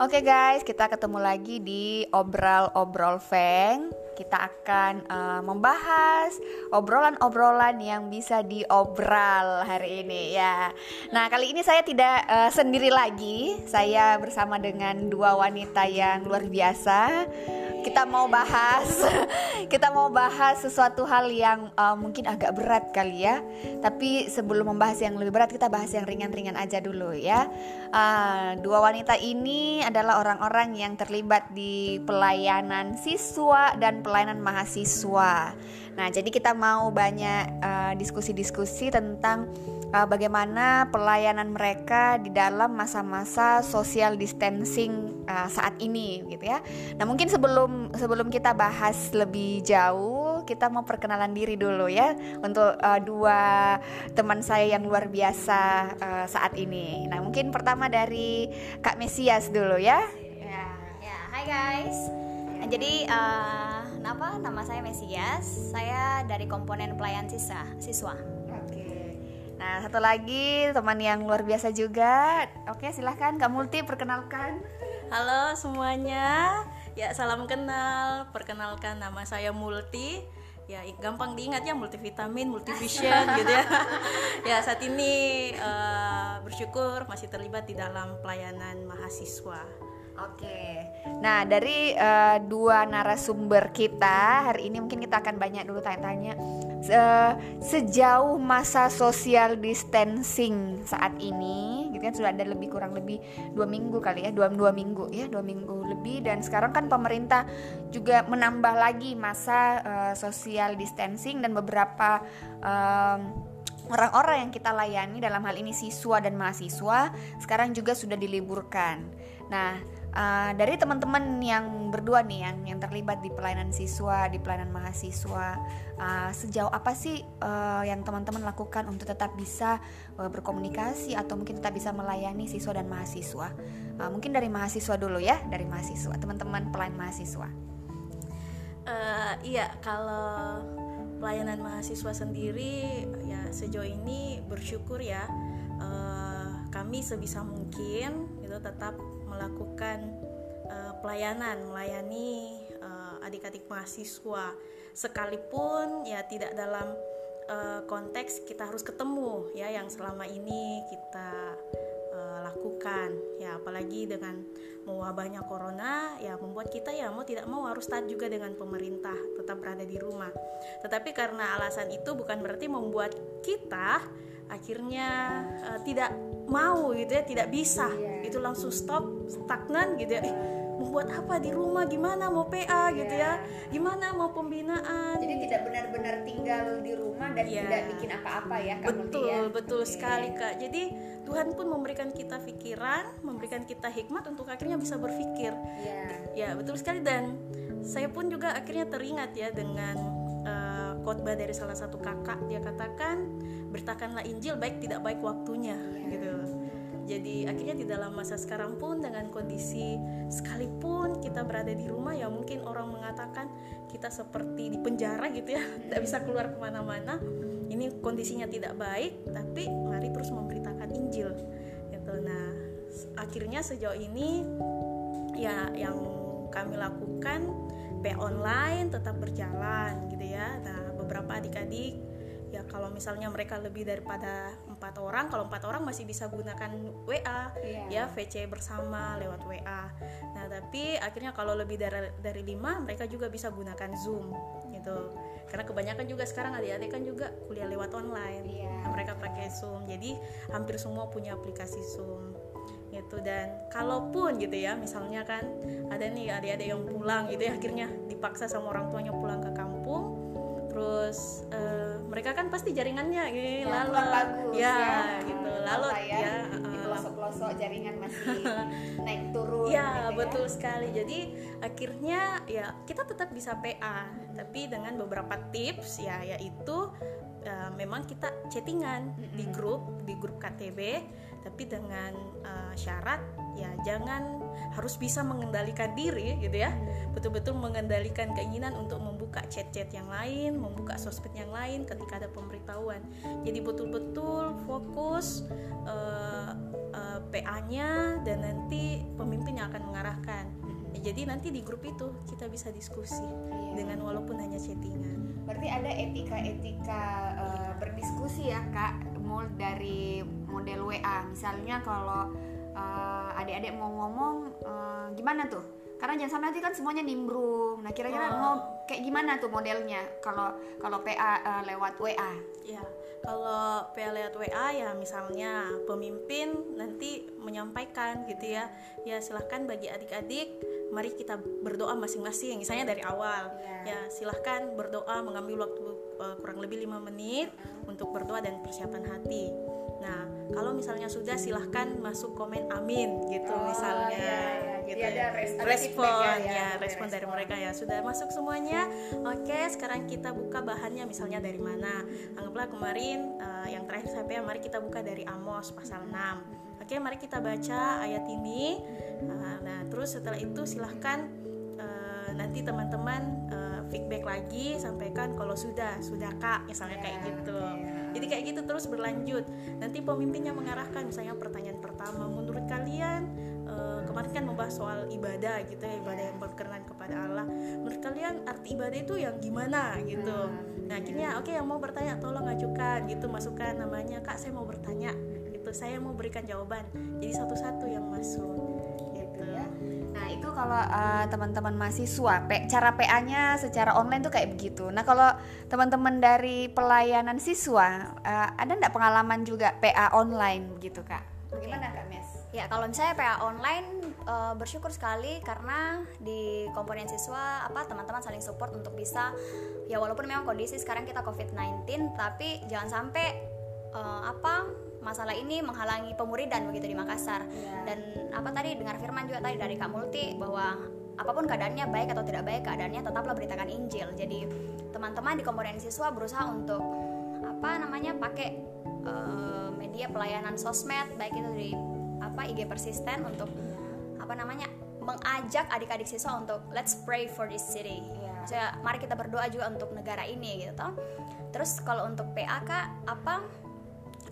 Oke guys, kita ketemu lagi di obrol-obrol Feng. Kita akan uh, membahas obrolan-obrolan yang bisa diobral hari ini ya. Nah kali ini saya tidak uh, sendiri lagi, saya bersama dengan dua wanita yang luar biasa kita mau bahas kita mau bahas sesuatu hal yang uh, mungkin agak berat kali ya. Tapi sebelum membahas yang lebih berat kita bahas yang ringan-ringan aja dulu ya. Uh, dua wanita ini adalah orang-orang yang terlibat di pelayanan siswa dan pelayanan mahasiswa. Nah jadi kita mau banyak uh, diskusi-diskusi tentang uh, bagaimana pelayanan mereka di dalam masa-masa social distancing uh, saat ini gitu ya. Nah, mungkin sebelum sebelum kita bahas lebih jauh, kita mau perkenalan diri dulu ya untuk uh, dua teman saya yang luar biasa uh, saat ini. Nah, mungkin pertama dari Kak Mesias dulu ya. Ya, ya. Hai guys. Jadi uh, apa nama saya Mesias. Saya dari komponen pelayan siswa. siswa. Nah, satu lagi teman yang luar biasa juga. Oke, silahkan Kak Multi perkenalkan. Halo semuanya. Ya, salam kenal. Perkenalkan nama saya Multi. Ya, gampang diingat ya multivitamin, multivision gitu ya. ya, saat ini uh, bersyukur masih terlibat di dalam pelayanan mahasiswa. Oke. Nah, dari uh, dua narasumber kita hari ini mungkin kita akan banyak dulu tanya-tanya uh, sejauh masa social distancing saat ini, gitu kan sudah ada lebih kurang lebih dua minggu kali ya, dua dua minggu ya, dua minggu lebih dan sekarang kan pemerintah juga menambah lagi masa uh, social distancing dan beberapa um, orang-orang yang kita layani dalam hal ini siswa dan mahasiswa sekarang juga sudah diliburkan. Nah, uh, dari teman-teman yang berdua nih yang yang terlibat di pelayanan siswa di pelayanan mahasiswa uh, sejauh apa sih uh, yang teman-teman lakukan untuk tetap bisa uh, berkomunikasi atau mungkin tetap bisa melayani siswa dan mahasiswa? Uh, mungkin dari mahasiswa dulu ya dari mahasiswa teman-teman pelayan mahasiswa. Uh, iya kalau pelayanan mahasiswa sendiri ya sejauh ini bersyukur ya uh, kami sebisa mungkin itu tetap melakukan uh, pelayanan melayani uh, adik-adik mahasiswa. Sekalipun ya tidak dalam uh, konteks kita harus ketemu ya yang selama ini kita uh, lakukan. Ya apalagi dengan mewabahnya corona ya membuat kita ya mau tidak mau harus taat juga dengan pemerintah tetap berada di rumah. Tetapi karena alasan itu bukan berarti membuat kita akhirnya uh, tidak mau gitu ya tidak bisa yeah. itu langsung stop stagnan gitu ya eh, membuat apa di rumah gimana mau PA gitu ya iya. gimana mau pembinaan jadi tidak benar-benar tinggal di rumah dan yeah. tidak bikin apa-apa ya Kak betul ya? betul okay. sekali kak jadi Tuhan pun memberikan kita pikiran memberikan kita hikmat untuk akhirnya bisa berpikir yeah. ya betul sekali dan saya pun juga akhirnya teringat ya dengan khotbah dari salah satu kakak dia katakan bertakanlah Injil baik tidak baik waktunya gitu. Jadi akhirnya di dalam masa sekarang pun dengan kondisi sekalipun kita berada di rumah ya mungkin orang mengatakan kita seperti di penjara gitu ya tidak bisa keluar ke mana-mana. Ini kondisinya tidak baik tapi mari terus memberitakan Injil gitu. Nah akhirnya sejauh ini ya yang kami lakukan P online tetap berjalan gitu ya. Nah beberapa adik-adik. Ya kalau misalnya mereka lebih daripada empat orang kalau empat orang masih bisa gunakan WA yeah. ya VC bersama lewat WA nah tapi akhirnya kalau lebih dari dari lima mereka juga bisa gunakan Zoom gitu. Karena kebanyakan juga sekarang adik-adik kan juga kuliah lewat online. Yeah. nah, mereka pakai Zoom. Jadi hampir semua punya aplikasi Zoom gitu. Dan kalaupun gitu ya misalnya kan ada nih adik-adik yang pulang gitu ya akhirnya dipaksa sama orang tuanya pulang ke terus uh, mereka kan pasti jaringannya gitu ya, lalu bagus, ya, ya. gitu lalu ya, ya uh, pelosok-pelosok jaringan masih naik turun ya gitu betul ya. sekali. Jadi akhirnya ya kita tetap bisa PA tapi dengan beberapa tips ya yaitu uh, memang kita chattingan mm -hmm. di grup di grup KTB tapi dengan uh, syarat ya jangan harus bisa mengendalikan diri gitu ya. Betul-betul mengendalikan keinginan untuk membuka chat-chat yang lain membuka sosmed yang lain ketika ada pemberitahuan. Jadi betul-betul fokus uh, uh, PA-nya dan nanti pemimpin yang akan mengarahkan. Ya, jadi nanti di grup itu kita bisa diskusi iya. dengan walaupun hanya chattingan. Berarti ada etika-etika uh, berdiskusi ya kak mulai dari model WA misalnya kalau uh, adik-adik mau ngomong uh, gimana tuh? Karena jangan sampai nanti kan semuanya nimbrung. Nah kira-kira oh. mau kayak gimana tuh modelnya? Kalau kalau PA uh, eh, lewat WA ya kalau PA lewat WA ya misalnya pemimpin nanti menyampaikan gitu ya. Ya silahkan bagi adik-adik mari kita berdoa masing-masing. Misalnya dari awal. Yeah. ya silahkan berdoa mengambil waktu uh, kurang lebih lima menit untuk berdoa dan persiapan hati. Nah, kalau misalnya sudah silahkan masuk komen amin gitu oh, misalnya. Iya, iya. Gitu ya, ada res respon ya, ya, ya respon dari mereka ya sudah masuk semuanya. Oke, sekarang kita buka bahannya misalnya dari mana? Anggaplah kemarin uh, yang terakhir saya mari kita buka dari Amos pasal 6. Oke, mari kita baca ayat ini. Uh, nah, terus setelah itu silahkan uh, nanti teman-teman uh, feedback lagi sampaikan kalau sudah, sudah Kak, misalnya yeah, kayak gitu. Yeah jadi kayak gitu terus berlanjut. Nanti pemimpinnya mengarahkan misalnya pertanyaan pertama menurut kalian uh, kemarin kan membahas soal ibadah gitu ya ibadah yang berkenan kepada Allah. Menurut kalian arti ibadah itu yang gimana? Gitu. Nah akhirnya oke okay, yang mau bertanya tolong ajukan gitu masukkan namanya kak saya mau bertanya gitu saya mau berikan jawaban. Jadi satu-satu yang masuk itu kalau uh, teman-teman mahasiswa, cara PA-nya secara online tuh kayak begitu. Nah kalau teman-teman dari pelayanan siswa, uh, ada nggak pengalaman juga PA online gitu kak? Bagaimana kak Mes? Ya kalau misalnya PA online uh, bersyukur sekali karena di komponen siswa apa teman-teman saling support untuk bisa ya walaupun memang kondisi sekarang kita COVID-19 tapi jangan sampai uh, apa masalah ini menghalangi pemuridan begitu di Makassar yeah. dan apa tadi dengar firman juga tadi dari Kak Multi bahwa apa pun keadaannya baik atau tidak baik keadaannya tetaplah beritakan Injil jadi teman-teman di komponen siswa berusaha untuk apa namanya pakai uh, media pelayanan sosmed baik itu di apa IG persisten untuk apa namanya mengajak adik-adik siswa untuk let's pray for this city yeah. Maksudnya, mari kita berdoa juga untuk negara ini gitu terus kalau untuk PAK apa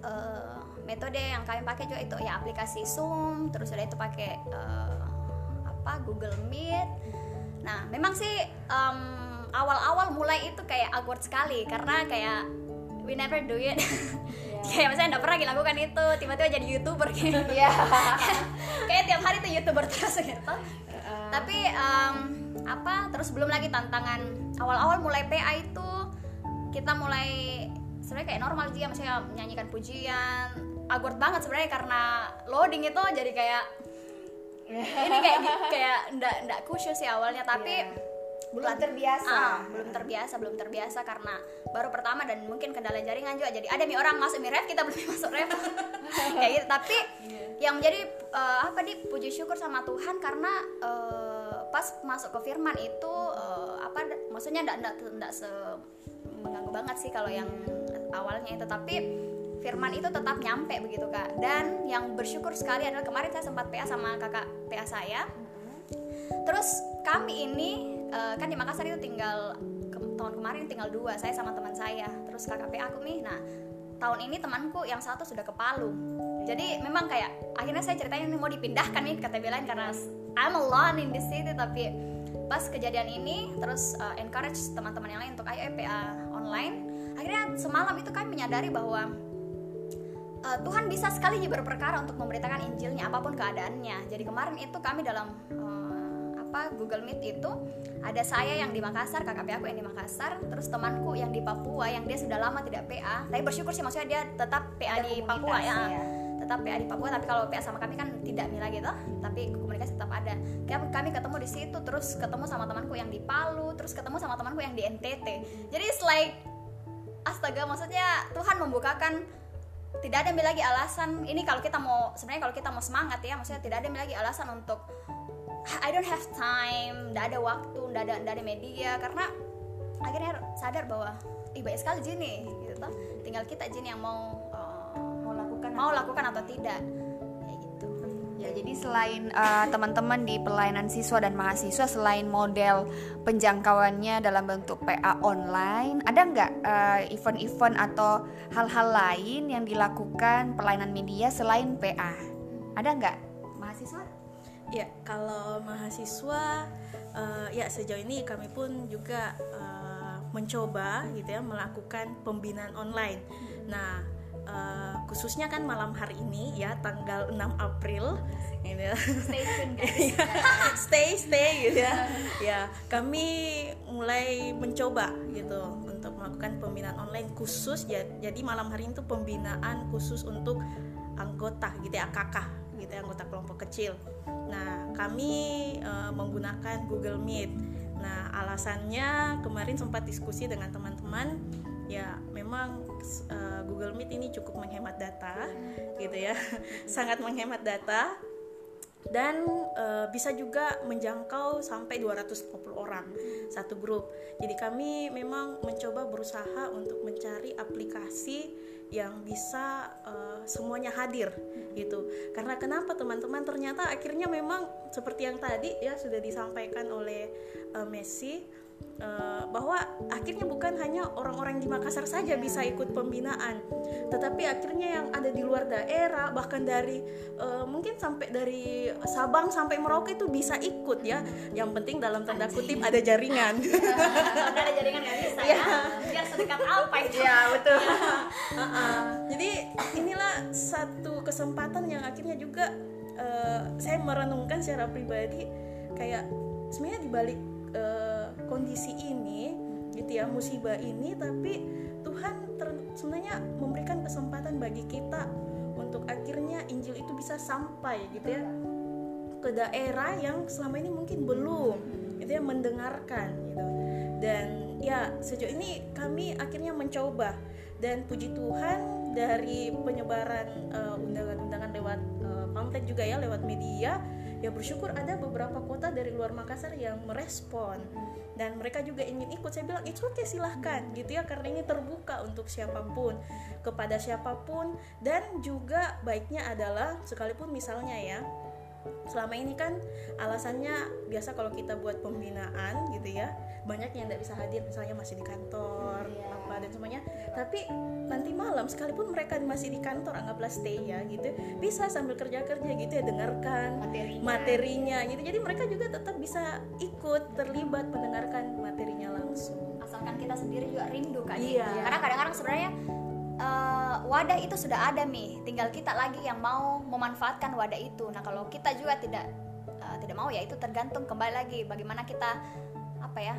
uh, metode yang kami pakai juga itu ya aplikasi Zoom terus udah itu pakai uh, apa Google Meet nah memang sih um, awal-awal mulai itu kayak awkward sekali karena kayak we never do it yeah. kayak misalnya nggak pernah dilakukan itu tiba-tiba jadi youtuber gitu yeah. kayak tiap hari tuh youtuber terus gitu uh. tapi um, apa terus belum lagi tantangan awal-awal mulai PA itu kita mulai sebenarnya kayak normal sih ya misalnya menyanyikan pujian. Awkward banget sebenarnya karena loading itu jadi kayak ini kayak kayak ndak ndak khusyuk sih awalnya. Tapi yeah. belum terbiasa. ah, belum terbiasa belum terbiasa karena baru pertama dan mungkin kendala jaringan juga. Jadi ada nih orang masuk mi ref kita belum masuk ref. Kayak gitu. Tapi yeah. yang menjadi uh, apa di puji syukur sama Tuhan karena uh, pas masuk ke firman itu uh, apa maksudnya ndak ndak ndak se mengganggu banget sih kalau yang awalnya itu tapi firman itu tetap nyampe begitu kak. Dan yang bersyukur sekali adalah kemarin saya sempat PA sama kakak PA saya. Terus kami ini uh, kan di Makassar itu tinggal tahun kemarin tinggal dua saya sama teman saya. Terus kakak PA aku nih. Nah tahun ini temanku yang satu sudah ke Palu. Jadi memang kayak akhirnya saya ceritain ini mau dipindahkan nih kata Belain karena I'm alone in the city. Tapi pas kejadian ini terus uh, encourage teman-teman yang lain untuk ayo PA online akhirnya semalam itu kami menyadari bahwa uh, Tuhan bisa sekali berperkara untuk memberitakan Injilnya apa pun keadaannya. Jadi kemarin itu kami dalam uh, apa Google Meet itu ada saya yang di Makassar kakak PA aku yang di Makassar terus temanku yang di Papua yang dia sudah lama tidak PA tapi bersyukur sih maksudnya dia tetap PA ada di Papua ya, ya tetap PA di Papua tapi kalau PA sama kami kan tidak mila gitu tapi komunikasi tetap ada. Kami ketemu di situ terus ketemu sama temanku yang di Palu terus ketemu sama temanku yang di NTT jadi it's like astaga maksudnya Tuhan membukakan tidak ada lagi alasan ini kalau kita mau sebenarnya kalau kita mau semangat ya maksudnya tidak ada lagi alasan untuk I don't have time, tidak ada waktu, tidak ada, tidak ada media karena akhirnya sadar bahwa ih baik sekali Jini gitu toh. Tinggal kita Jini yang mau uh, mau lakukan mau atau lakukan atau tidak gitu. Ya, jadi selain uh, teman-teman di pelayanan siswa dan mahasiswa, selain model penjangkauannya dalam bentuk PA online, ada nggak uh, event-event atau hal-hal lain yang dilakukan pelayanan media selain PA? Ada nggak mahasiswa? Ya, kalau mahasiswa, uh, ya sejauh ini kami pun juga uh, mencoba gitu ya melakukan pembinaan online. Nah uh, khususnya kan malam hari ini ya tanggal 6 April gitu ya. Stay tune guys. Iya, stay stay gitu ya. Ya, kami mulai mencoba gitu untuk melakukan pembinaan online khusus ya. Jadi malam hari itu pembinaan khusus untuk anggota gitu ya, kakak gitu ya, anggota kelompok kecil. Nah, kami uh, menggunakan Google Meet. Nah, alasannya kemarin sempat diskusi dengan teman-teman ya memang uh, Google Meet ini cukup menghemat data gitu ya sangat menghemat data dan uh, bisa juga menjangkau sampai 250 orang satu grup. Jadi kami memang mencoba berusaha untuk mencari aplikasi yang bisa uh, semuanya hadir gitu. Karena kenapa teman-teman ternyata akhirnya memang seperti yang tadi ya sudah disampaikan oleh uh, Messi uh, bahwa akhirnya bukan hanya orang-orang di Makassar saja bisa ikut pembinaan, tetapi akhirnya yang ada di luar daerah bahkan dari uh, mungkin sampai dari Sabang sampai Merauke itu bisa ikut ya. Yang penting dalam tanda kutip ada jaringan. Ada jaringan nggak bisa ya. Biar sedekat apa itu? Ya betul. uh -uh. Jadi inilah satu kesempatan yang akhirnya juga uh, saya merenungkan secara pribadi kayak sebenarnya dibalik uh, kondisi ini gitu ya musibah ini tapi Tuhan ter, sebenarnya memberikan kesempatan bagi kita untuk akhirnya Injil itu bisa sampai gitu ya ke daerah yang selama ini mungkin belum gitu ya mendengarkan gitu. Dan ya sejauh ini kami akhirnya mencoba dan puji Tuhan dari penyebaran uh, undangan-undangan lewat uh, pamflet juga ya lewat media ya bersyukur ada beberapa kota dari luar Makassar yang merespon. Dan mereka juga ingin ikut. Saya bilang itu oke okay, silahkan gitu ya karena ini terbuka untuk siapa pun kepada siapa pun. Dan juga baiknya adalah sekalipun misalnya ya selama ini kan alasannya biasa kalau kita buat pembinaan gitu ya banyak yang tidak bisa hadir misalnya masih di kantor yeah. apa dan semuanya tapi nanti malam sekalipun mereka masih di kantor anggaplah stay ya gitu bisa sambil kerja kerja gitu ya dengarkan materinya. materinya gitu jadi mereka juga tetap bisa ikut terlibat mendengarkan materinya langsung asalkan kita sendiri juga rindu kan iya. karena kadang-kadang sebenarnya uh, wadah itu sudah ada nih tinggal kita lagi yang mau memanfaatkan wadah itu nah kalau kita juga tidak uh, tidak mau ya itu tergantung kembali lagi bagaimana kita apa ya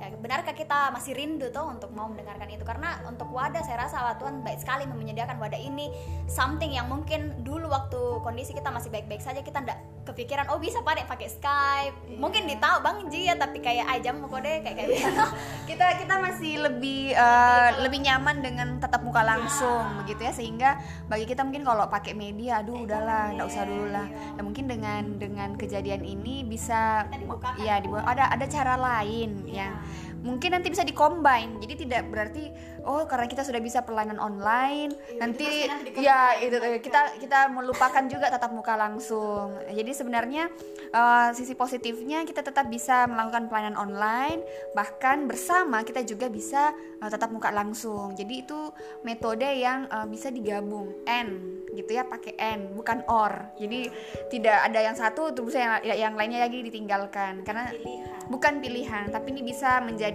ya benarkah kita masih rindu tuh untuk mau mendengarkan itu? Karena untuk wadah saya rasa Allah Tuhan baik sekali menyediakan wadah ini. Something yang mungkin dulu waktu kondisi kita masih baik-baik saja kita ndak kepikiran oh bisa pada pakai Skype. Yeah. mungkin ditahu bang Ji ya tapi kayak aja mau kode kayak kayak gitu. Kita kita masih lebih uh, lebih nyaman dengan tatap muka langsung yeah. begitu ya. Sehingga bagi kita mungkin kalau pakai media aduh udahlah ndak usah dulu lah. Ya mungkin dengan dengan kejadian ini bisa ya dibuat ada ada cara lain yeah. yang Bye. Mungkin nanti bisa dikombin jadi tidak berarti oh karena kita sudah bisa pelayanan online iya, nanti, nanti ya itu eh, kita kita melupakan juga tatap muka langsung. Jadi sebenarnya uh, sisi positifnya kita tetap bisa melakukan pelayanan online bahkan bersama kita juga bisa uh, tatap muka langsung. Jadi itu metode yang uh, bisa digabung. N gitu ya pakai n bukan or. Jadi tidak ada yang satu terus yang yang lainnya lagi ditinggalkan. Karena pilihan. bukan pilihan tapi ini bisa menjadi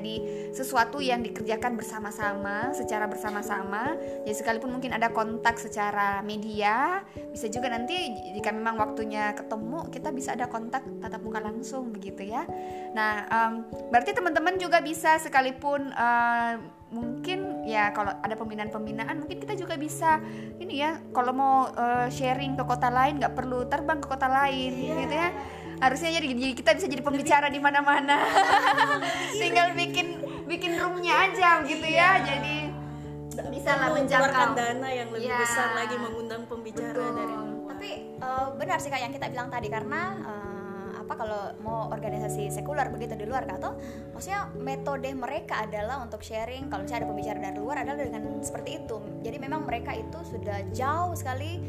sesuatu yang dikerjakan bersama-sama secara bersama-sama. Ya sekalipun mungkin ada kontak secara media bisa juga nanti jika memang waktunya ketemu kita bisa ada kontak tatap muka langsung begitu ya. Nah um, berarti teman-teman juga bisa sekalipun uh, mungkin ya kalau ada pembinaan-pembinaan mungkin kita juga bisa ini ya kalau mau uh, sharing ke kota lain nggak perlu terbang ke kota lain yeah. gitu ya harusnya jadi, jadi kita bisa jadi pembicara di mana-mana tinggal bikin bikin roomnya aja gitu ya iya. jadi bisa lah menjangkau dana yang lebih yeah. besar lagi mengundang pembicara Betul. dari luar. tapi uh, benar sih kak yang kita bilang tadi karena uh, apa kalau mau organisasi sekuler begitu di luar atau maksudnya metode mereka adalah untuk sharing kalau misalnya ada pembicara dari luar adalah dengan seperti itu jadi memang mereka itu sudah jauh sekali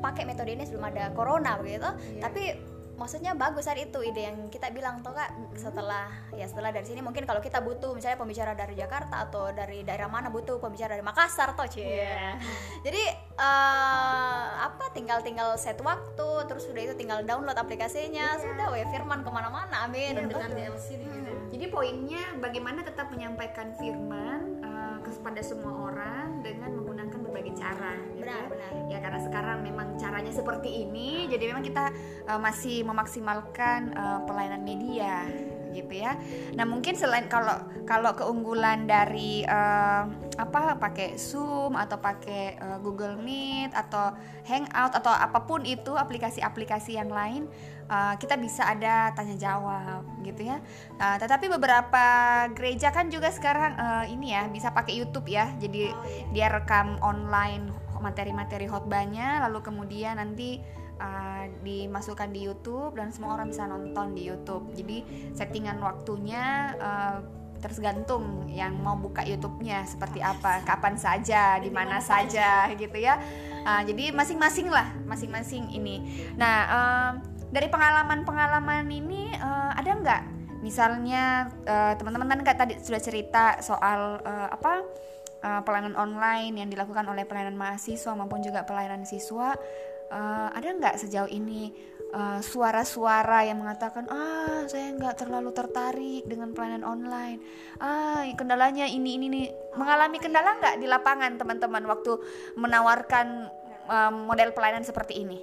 pakai metode ini sebelum ada corona begitu yeah. tapi maksudnya bagus saat itu ide yang kita bilang tuh kak setelah ya setelah dari sini mungkin kalau kita butuh misalnya pembicara dari Jakarta atau dari daerah mana butuh pembicara dari Makassar toh cie yeah. jadi uh, apa tinggal tinggal set waktu terus sudah itu tinggal download aplikasinya yeah. sudah ya firman ke mana-mana amin dengan DLC hmm. jadi poinnya bagaimana tetap menyampaikan firman uh, kepada semua orang dengan menggunakan berbagai cara gitu benar ya. benar ya karena sekarang memang caranya seperti ini jadi memang kita uh, masih memaksimalkan uh, pelayanan media gitu ya. Nah mungkin selain kalau kalau keunggulan dari uh, apa pakai Zoom atau pakai uh, Google Meet atau Hangout atau apa pun itu aplikasi-aplikasi yang lain uh, kita bisa ada tanya jawab gitu ya. Nah, tetapi beberapa gereja kan juga sekarang uh, ini ya bisa pakai YouTube ya. Jadi oh, iya. dia rekam online materi-materi khotbahnya lalu kemudian nanti uh, dimasukkan di YouTube dan semua orang bisa nonton di YouTube. Jadi settingan waktunya uh, tergantung yang mau buka YouTube-nya seperti apa, kapan saja, di mana saja gitu ya. Uh, jadi masing-masing lah, masing-masing ini. Nah, uh, dari pengalaman-pengalaman ini uh, ada nggak? Misalnya uh, teman-teman kan tadi sudah cerita soal uh, apa uh, pelayanan online yang dilakukan oleh pelayanan mahasiswa maupun juga pelayanan siswa uh, ada nggak sejauh ini eh, suara-suara uh, yang mengatakan ah saya nggak terlalu tertarik dengan pelayanan online. Ah kendalanya ini ini nih mengalami kendala nggak di lapangan teman-teman waktu menawarkan uh, model pelayanan seperti ini?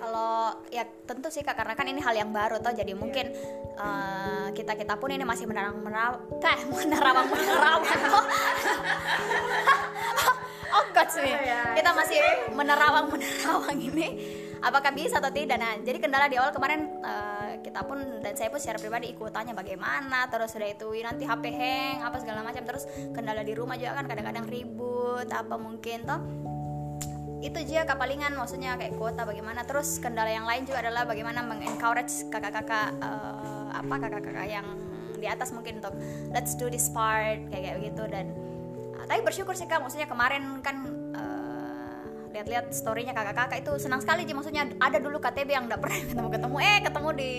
Kalau ya tentu sih kak karena kan ini hal yang baru toh jadi mungkin uh, kita kita pun ini masih menerang menerawang menerawang menerawang oh god sih. Oh, ya. kita masih menerawang menerawang ini apakah bisa atau tidak? Nah jadi kendala di awal kemarin uh, kita pun dan saya pun secara pribadi ikut tanya bagaimana terus sudah itu nanti HP hang apa segala macam. Terus kendala di rumah juga kan kadang-kadang ribut apa mungkin toh. Itu aja kapalingan maksudnya kayak kuota bagaimana. Terus kendala yang lain juga adalah bagaimana mengencourage kakak-kakak uh, apa kakak-kakak yang di atas mungkin untuk let's do this part kayak gitu dan tapi bersyukur sih kak maksudnya kemarin kan uh, lihat-lihat storynya kakak-kakak itu senang sekali sih maksudnya ada dulu KTB yang udah pernah ketemu-ketemu. Eh ketemu di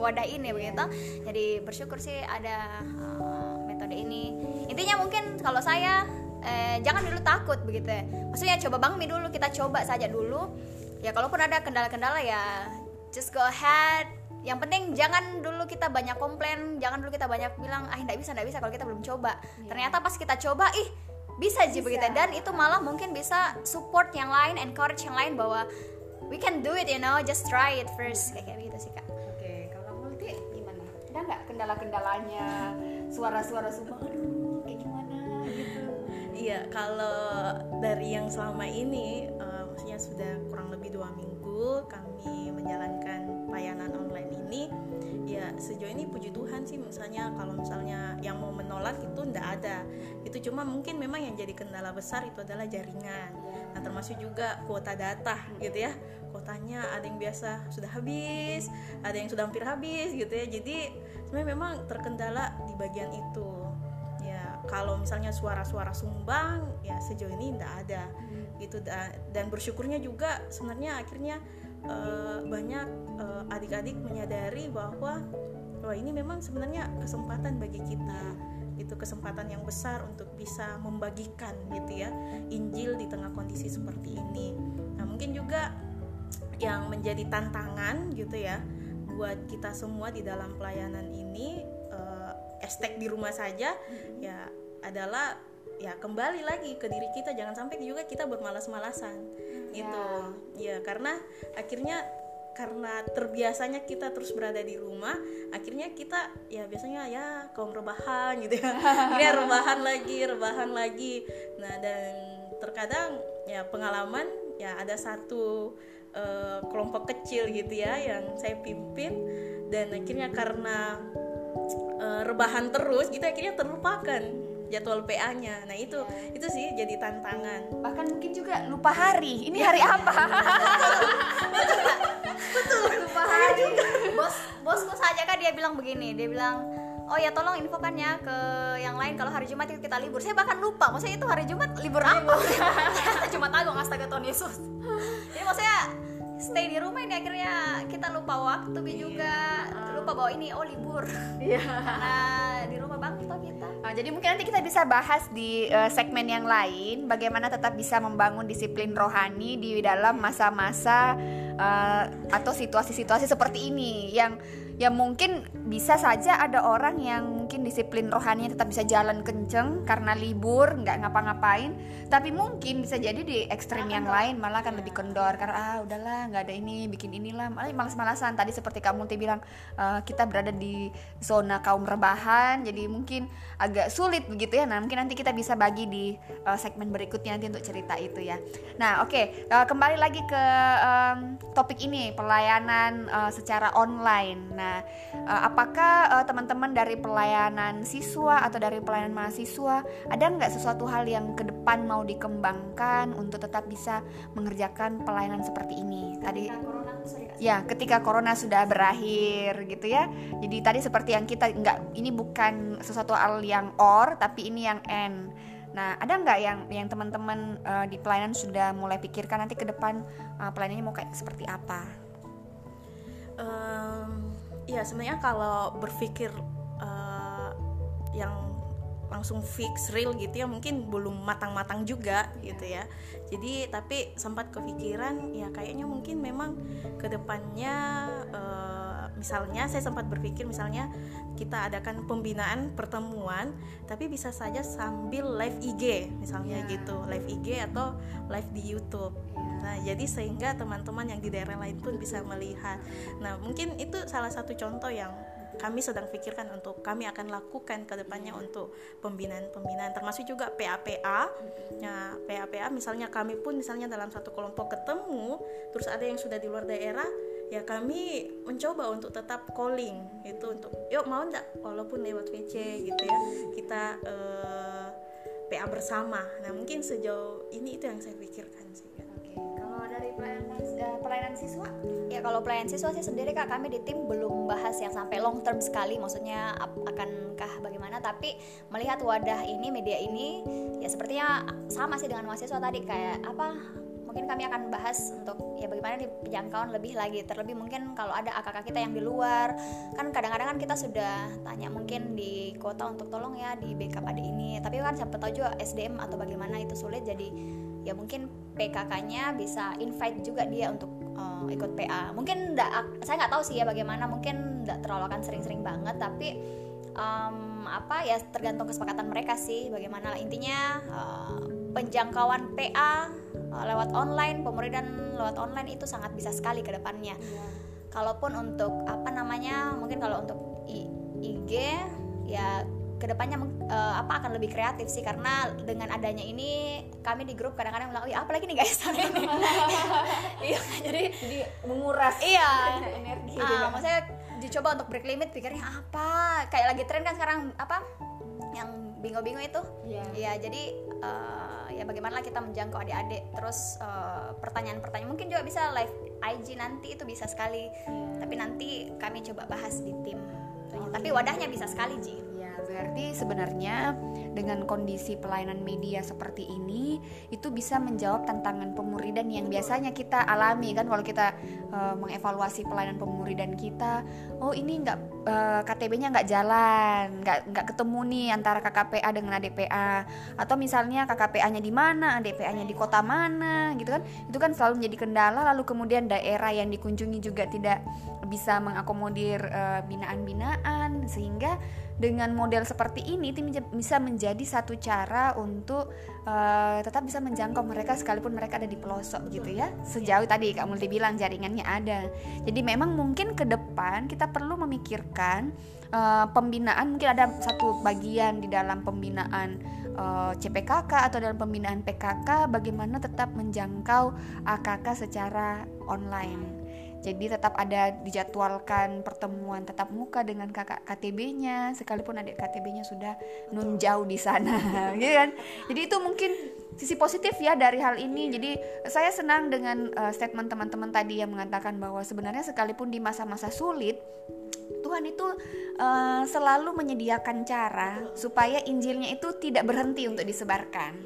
wadah ini begitu. Jadi bersyukur sih ada uh, metode ini. Intinya mungkin kalau saya eh, jangan dulu takut begitu. Ya maksudnya coba bangmi dulu kita coba saja dulu. Ya kalaupun ada kendala-kendala ya just go ahead. Yang penting jangan dulu kita banyak komplain jangan dulu kita banyak bilang ah tidak bisa tidak bisa kalau kita belum coba. Yeah. ternyata pas kita coba ih bisa sih begitu. Dan itu malah mungkin bisa support yang lain encourage yang lain bahwa we can do it you know just try it first. Kayak gitu sih kak. Oke okay, kalau multi gimana? Ada nggak kendala-kendalanya? Suara-suara semua aduh kayak gimana? Gitu. Iya kalau dari yang selama ini uh, maksudnya sudah kurang lebih dua minggu kami menjalankan layanan online ini ya sejauh ini puji Tuhan sih misalnya kalau misalnya yang mau menolak itu ndak ada. Itu cuma mungkin memang yang jadi kendala besar itu adalah jaringan. Nah termasuk juga kuota data gitu ya. Kuotanya ada yang biasa sudah habis ada yang sudah hampir habis gitu ya. Jadi sebenarnya memang terkendala di bagian itu kalau misalnya suara-suara sumbang ya sejauh ini ndak ada. Gitu dan bersyukurnya juga sebenarnya akhirnya uh, banyak uh, adik-adik menyadari bahwa wah ini memang sebenarnya kesempatan bagi kita itu kesempatan yang besar untuk bisa membagikan gitu ya Injil di tengah kondisi seperti ini. Nah, mungkin juga yang menjadi tantangan gitu ya buat kita semua di dalam pelayanan ini uh, estek di rumah saja ya adalah ya kembali lagi ke diri kita. Jangan sampai juga kita bermalas-malasan gitu. ya. ya karena akhirnya karena terbiasanya kita terus berada di rumah akhirnya kita ya biasanya ya kaum rebahan gitu ya. Ini rebahan lagi rebahan lagi. Nah dan terkadang ya pengalaman ya ada satu uh, kelompok kecil gitu ya yang saya pimpin. Dan akhirnya karena uh, rebahan terus gitu akhirnya terlupakan jadwal PA-nya. Nah, itu ya. itu sih jadi tantangan. Bahkan mungkin juga lupa hari. Ini hari apa? betul, betul. Lupa hari juga. Bos bosku saja kan dia bilang begini, dia bilang oh ya tolong infokannya ke yang lain kalau hari Jumat itu kita libur saya bahkan lupa maksudnya itu hari Jumat libur apa cuma tanggung astaga Tuhan Yesus jadi maksudnya stay di rumah ini akhirnya kita lupa waktu iya. juga lupa bawa ini oh libur iya karena di rumah bang kita uh, jadi mungkin nanti kita bisa bahas di uh, segmen yang lain bagaimana tetap bisa membangun disiplin rohani di dalam masa-masa uh, atau situasi-situasi seperti ini yang ya mungkin bisa saja ada orang yang mungkin disiplin rohaninya tetap bisa jalan kenceng karena libur nggak ngapa-ngapain. Tapi mungkin bisa jadi di ekstrim yang lain malah kan lebih kendor. Karena ah udahlah nggak ada ini bikin inilah. Malah malas-malasan tadi seperti kamu tadi bilang uh, kita berada di zona kaum rebahan jadi mungkin agak sulit begitu ya. Nah mungkin nanti kita bisa bagi di uh, segmen berikutnya nanti untuk cerita itu ya. Nah oke okay, uh, kembali lagi ke um, topik ini pelayanan uh, secara online. Nah Nah, uh, apakah uh, teman-teman dari pelayanan siswa atau dari pelayanan mahasiswa ada nggak sesuatu hal yang ke depan mau dikembangkan untuk tetap bisa mengerjakan pelayanan seperti ini? Tadi ya ketika corona sudah berakhir gitu ya. Jadi tadi seperti yang kita nggak ini bukan sesuatu hal yang or tapi ini yang n. Nah, ada nggak yang yang teman-teman uh, di pelayanan sudah mulai pikirkan nanti ke depan uh, pelayanannya mau kayak seperti apa? Um, ya sebenarnya kalau berpikir uh, yang langsung fix real gitu ya mungkin belum matang-matang juga gitu ya. Jadi tapi sempat kepikiran ya kayaknya mungkin memang ke depannya uh, misalnya saya sempat berpikir misalnya kita adakan pembinaan pertemuan tapi bisa saja sambil live IG misalnya yeah. gitu. Live IG atau live di YouTube Nah, jadi sehingga teman-teman yang di daerah lain pun bisa melihat. Nah, mungkin itu salah satu contoh yang kami sedang pikirkan untuk kami akan lakukan ke depannya untuk pembinaan-pembinaan termasuk juga PAPA. Ya, PAPA misalnya kami pun misalnya dalam satu kelompok ketemu terus ada yang sudah di luar daerah ya kami mencoba untuk tetap calling itu untuk yuk mau ndak walaupun lewat VC gitu ya kita eh, PA bersama. Nah, mungkin sejauh ini itu yang saya pikirkan sih pelayanan uh, pelayanan siswa? Ya kalau pelayanan siswa sih sendiri kak kami di tim belum bahas yang sampai long term sekali maksudnya akankah bagaimana tapi melihat wadah ini media ini ya sepertinya sama sih dengan mahasiswa tadi kayak apa mungkin kami akan bahas untuk ya bagaimana di penjangkauan lebih lagi terlebih mungkin kalau ada akak kita yang di luar kan kadang-kadang kan kita sudah tanya mungkin di kota untuk tolong ya di backup ada ini tapi kan siapa tahu juga SDM atau bagaimana itu sulit jadi ya mungkin PKK-nya bisa invite juga dia untuk uh, ikut PA mungkin enggak saya nggak tahu sih ya bagaimana mungkin nggak terlalu akan sering-sering banget tapi um, apa ya tergantung kesepakatan mereka sih bagaimana. Intinya uh, penjangkauan PA uh, lewat online pemuridan lewat online itu sangat bisa sekali ke depannya. Kalaupun untuk apa namanya mungkin kalau untuk IG ya ke depannya uh, apa akan lebih kreatif sih. Karena dengan adanya ini kami di grup kadang-kadang bilang, oh ya apalagi nih guys? Ini iya jadi jadi menguras iya. energi uh, maksudnya dicoba untuk break limit pikirnya apa? Kayak lagi tren kan sekarang apa yang bingo-bingo itu. Yeah. ya jadi uh, ya bagaimana kita menjangkau adik-adik. Terus pertanyaan pertanyaan-pertanyaan mungkin juga bisa live IG nanti itu bisa sekali. Yeah. tapi nanti kami coba bahas di tim. Okay. tapi wadahnya bisa sekali Ji Berarti sebenarnya dengan kondisi pelayanan media seperti ini itu bisa menjawab tantangan pemuridan yang biasanya kita alami kan? Kalau kita uh, mengevaluasi pelayanan pemuridan kita, oh ini nggak uh, eh, KTB-nya nggak jalan, nggak nggak ketemu nih antara KKPA dengan ADPA atau misalnya KKPA-nya di mana, ADPA-nya di kota mana gitu kan. Itu kan selalu menjadi kendala. Lalu kemudian daerah yang dikunjungi juga tidak bisa mengakomodir uh, binaan-binaan. Sehingga dengan model seperti ini itu bisa menjadi satu cara untuk uh, tetap bisa menjangkau mereka sekalipun mereka ada di pelosok gitu ya. Sejauh tadi Kak Multi bilang jaringannya ada. Jadi memang mungkin ke depan kita perlu memikirkan uh, pembinaan. Mungkin ada satu bagian di dalam pembinaan eh, CPKK atau dalam pembinaan PKK bagaimana tetap menjangkau AKK secara online jadi tetap ada dijadwalkan pertemuan tetap muka dengan kakak KTB-nya sekalipun adik KTB-nya sudah nun jauh di sana, gitu kan? Jadi itu mungkin sisi positif ya dari hal ini. Jadi saya senang dengan uh, statement teman-teman tadi yang mengatakan bahwa sebenarnya sekalipun di masa-masa sulit Tuhan itu uh, selalu menyediakan cara supaya Injilnya itu tidak berhenti untuk disebarkan.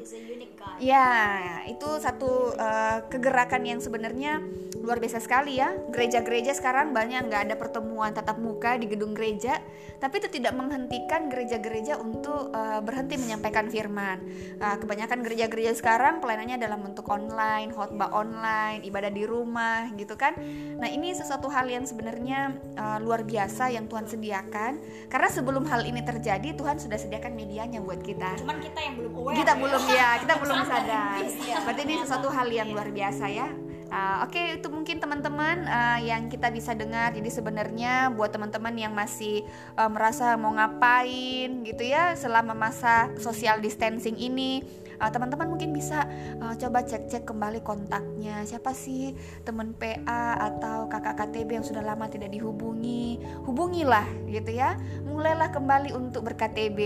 Ya, itu satu uh, kegerakan yang sebenarnya luar biasa sekali ya. Gereja-gereja sekarang banyak nggak ada pertemuan tatap muka di gedung gereja, tapi itu tidak menghentikan gereja-gereja untuk uh, berhenti menyampaikan firman. Uh, kebanyakan gereja-gereja sekarang pelayanannya dalam bentuk online, khotbah online, ibadah di rumah, gitu kan. Nah ini sesuatu hal yang sebenarnya uh, luar biasa yang Tuhan sediakan. Karena sebelum hal ini terjadi, Tuhan sudah sediakan medianya buat kita. Cuman kita yang belum aware. Kita belum ya, kita belum sadar. Berarti ini sesuatu hal yang luar biasa ya. Uh, Oke, okay, itu mungkin teman-teman uh, yang kita bisa dengar. Jadi sebenarnya buat teman-teman yang masih uh, merasa mau ngapain gitu ya selama masa social distancing ini, uh, teman-teman mungkin bisa uh, coba cek-cek kembali kontaknya. Siapa sih teman PA atau kakak KTB yang sudah lama tidak dihubungi? Hubungilah gitu ya. Mulailah kembali untuk berKTB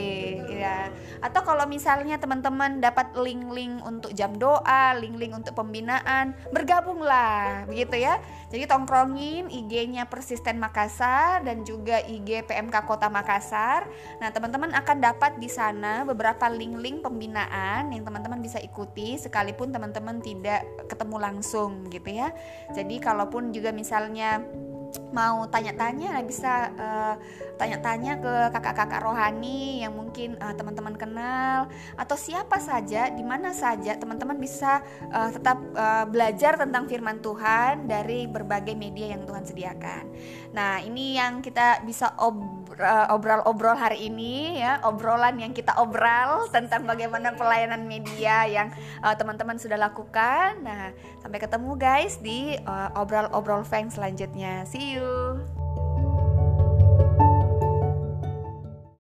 ya. Atau kalau misalnya teman-teman dapat link-link untuk jam doa, link-link untuk pembinaan, bergabung lah begitu ya jadi tongkrongin IG-nya Persisten Makassar dan juga IG PMK Kota Makassar nah teman-teman akan dapat di sana beberapa link-link pembinaan yang teman-teman bisa ikuti sekalipun teman-teman tidak ketemu langsung gitu ya. Jadi kalaupun juga misalnya mau tanya-tanya bisa uh, tanya-tanya ke kakak-kakak rohani yang mungkin uh, teman-teman kenal atau siapa saja di mana saja teman-teman bisa uh, tetap uh, belajar tentang firman Tuhan dari berbagai media yang Tuhan sediakan. Nah, ini yang kita bisa obrol-obrol hari ini ya, obrolan yang kita obral tentang bagaimana pelayanan media yang teman-teman uh, sudah lakukan. Nah, sampai ketemu guys di uh, obrol-obrol Feng selanjutnya. See you.